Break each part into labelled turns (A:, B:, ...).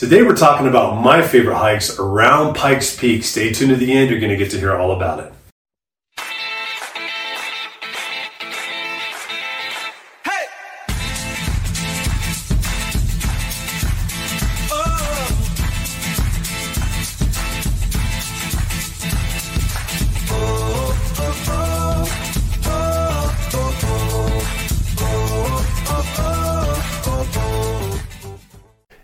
A: Today we're talking about my favorite hikes around Pikes Peak. Stay tuned to the end, you're going to get to hear all about it.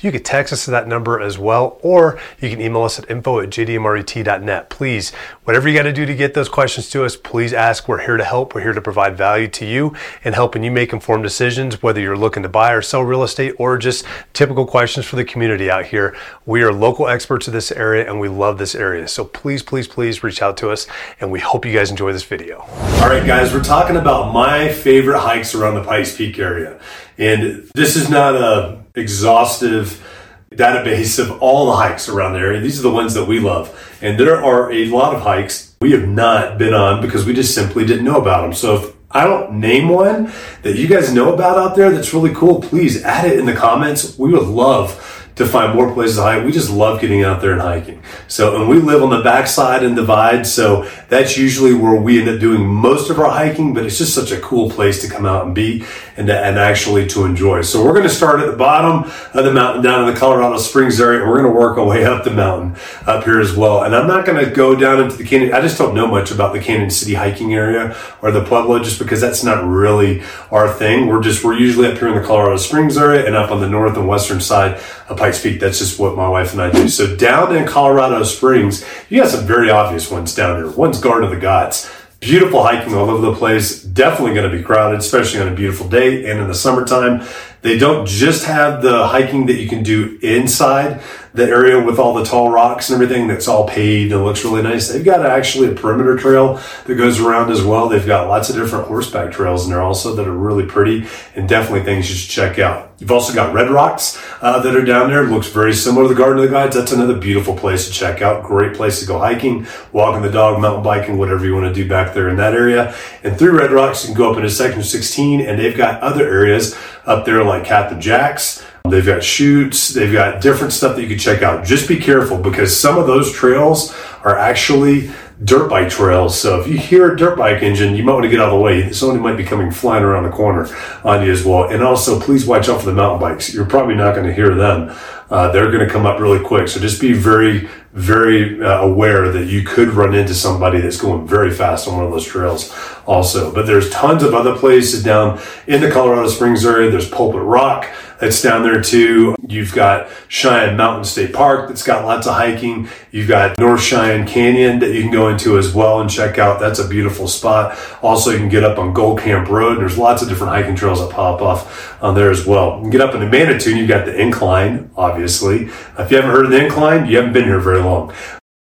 A: you can text us to that number as well, or you can email us at info at jdmret.net. Please, whatever you got to do to get those questions to us, please ask. We're here to help. We're here to provide value to you and helping you make informed decisions, whether you're looking to buy or sell real estate or just typical questions for the community out here. We are local experts of this area and we love this area. So please, please, please reach out to us and we hope you guys enjoy this video. All right, guys, we're talking about my favorite hikes around the Pikes Peak area. And this is not a exhaustive database of all the hikes around the area. These are the ones that we love. And there are a lot of hikes we have not been on because we just simply didn't know about them. So if I don't name one that you guys know about out there that's really cool, please add it in the comments. We would love to find more places to hike. We just love getting out there and hiking. So, and we live on the backside and divide. So that's usually where we end up doing most of our hiking, but it's just such a cool place to come out and be and, to, and actually to enjoy. So we're going to start at the bottom of the mountain down in the Colorado Springs area. And we're going to work our way up the mountain up here as well. And I'm not going to go down into the Canyon. I just don't know much about the Cañon City hiking area or the Pueblo just because that's not really our thing. We're just, we're usually up here in the Colorado Springs area and up on the north and western side of Pikes Peak. That's just what my wife and I do. So down in Colorado Springs, you got some very obvious ones down here. One's Garden of the Gods. Beautiful hiking all over the place. Definitely going to be crowded, especially on a beautiful day and in the summertime. They don't just have the hiking that you can do inside the area with all the tall rocks and everything that's all paved and looks really nice. They've got actually a perimeter trail that goes around as well. They've got lots of different horseback trails in there also that are really pretty and definitely things you should check out. You've also got Red Rocks uh, that are down there. It looks very similar to the Garden of the Gods. That's another beautiful place to check out. Great place to go hiking, walking the dog, mountain biking, whatever you want to do back there in that area. And through Red Rocks, you can go up into Section 16 and they've got other areas up there like Captain Jack's They've got chutes, they've got different stuff that you can check out. Just be careful because some of those trails are actually dirt bike trails. So if you hear a dirt bike engine, you might want to get out of the way. Somebody might be coming flying around the corner on you as well. And also, please watch out for the mountain bikes. You're probably not going to hear them. Uh, they're going to come up really quick. So just be very, very uh, aware that you could run into somebody that's going very fast on one of those trails also. But there's tons of other places down in the Colorado Springs area. There's Pulpit Rock that's down there too. You've got Cheyenne Mountain State Park that's got lots of hiking. You've got North Cheyenne Canyon that you can go into as well and check out. That's a beautiful spot. Also, you can get up on Gold Camp Road. There's lots of different hiking trails that pop off on there as well. You can get up into Manitou. You've got the incline, obviously. If you haven't heard of the incline, you haven't been here very long.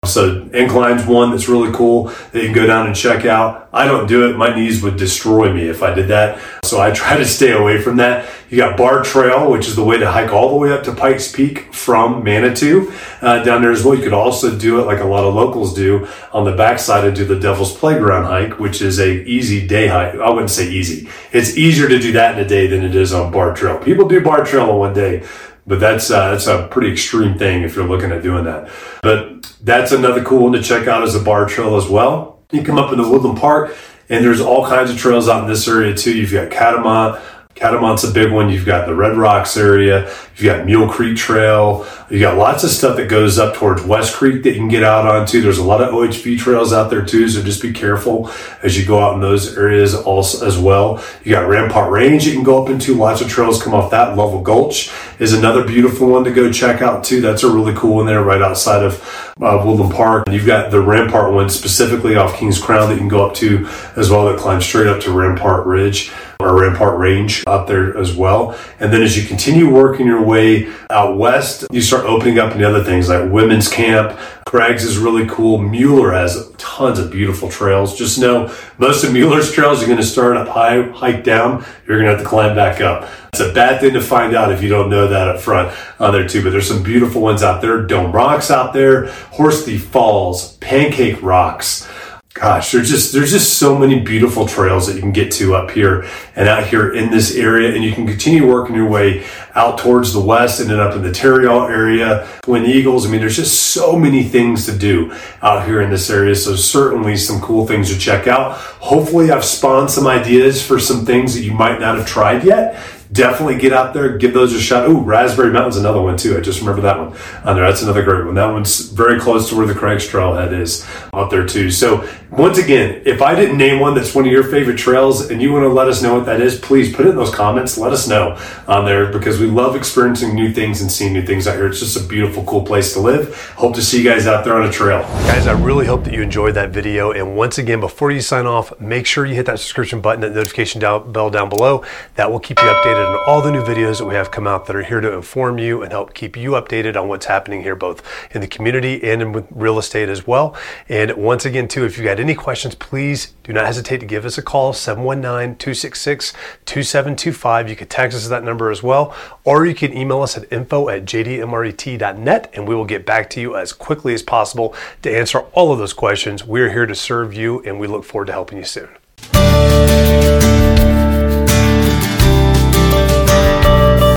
A: So incline's one that's really cool that you can go down and check out. I don't do it. My knees would destroy me if I did that. So I try to stay away from that. You got Barr Trail, which is the way to hike all the way up to Pikes Peak from Manitou uh, down there as well. You could also do it like a lot of locals do on the backside and do the Devil's Playground hike, which is a easy day hike. I wouldn't say easy. It's easier to do that in a day than it is on Barr Trail. People do Barr Trail in one day but that's uh, that's a pretty extreme thing if you're looking at doing that. But that's another cool one to check out as a Barr trail as well. You come up into Woodland Park, and there's all kinds of trails out in this area too. You've got Catamount, Catamounts a big one. You've got the Red Rocks area. You've got Mule Creek Trail. You've got lots of stuff that goes up towards West Creek that you can get out onto. There's a lot of OHV trails out there too, so just be careful as you go out in those areas also as well. You got Rampart Range you can go up into. Lots of trails come off that. Lovell Gulch is another beautiful one to go check out too. That's a really cool one there right outside of uh, Woodland Park. And you've got the Rampart one specifically off Kings Crown that you can go up to as well that climbs straight up to Rampart Ridge Rampart Range up there as well. And then as you continue working your way out west, you start opening up into other things like women's camp. Crags is really cool. Mueller has tons of beautiful trails. Just know most of Mueller's trails are going to start up high, hike down. You're going to have to climb back up. It's a bad thing to find out if you don't know that up front on there too. But there's some beautiful ones out there. Dome Rocks out there, Horse Thief Falls, Pancake Rocks gosh, there's just there's just so many beautiful trails that you can get to up here and out here in this area, and you can continue working your way out towards the west and then up in the Tarryall area, Twin Eagles. I mean, there's just so many things to do out here in this area. So certainly some cool things to check out. Hopefully, I've spawned some ideas for some things that you might not have tried yet definitely get out there, give those a shot. Ooh, Raspberry Mountain's another one too. I just remember that one on there. That's another great one. That one's very close to where the Crags Trailhead is out there too. So once again, if I didn't name one that's one of your favorite trails and you want to let us know what that is, please put it in those comments. Let us know on there because we love experiencing new things and seeing new things out here. It's just a beautiful, cool place to live. Hope to see you guys out there on a trail. Guys, I really hope that you enjoyed that video. And once again, before you sign off, make sure you hit that subscription button, that notification bell down below. That will keep you updated on all the new videos that we have come out that are here to inform you and help keep you updated on what's happening here, both in the community and in real estate as well. And once again, too, if you've got any questions, please do not hesitate to give us a call, 719-266-2725. You can text us that number as well, or you can email us at info at jdmret.net and we will get back to you as quickly as possible to answer all of those questions. We're here to serve you and we look forward to helping you soon.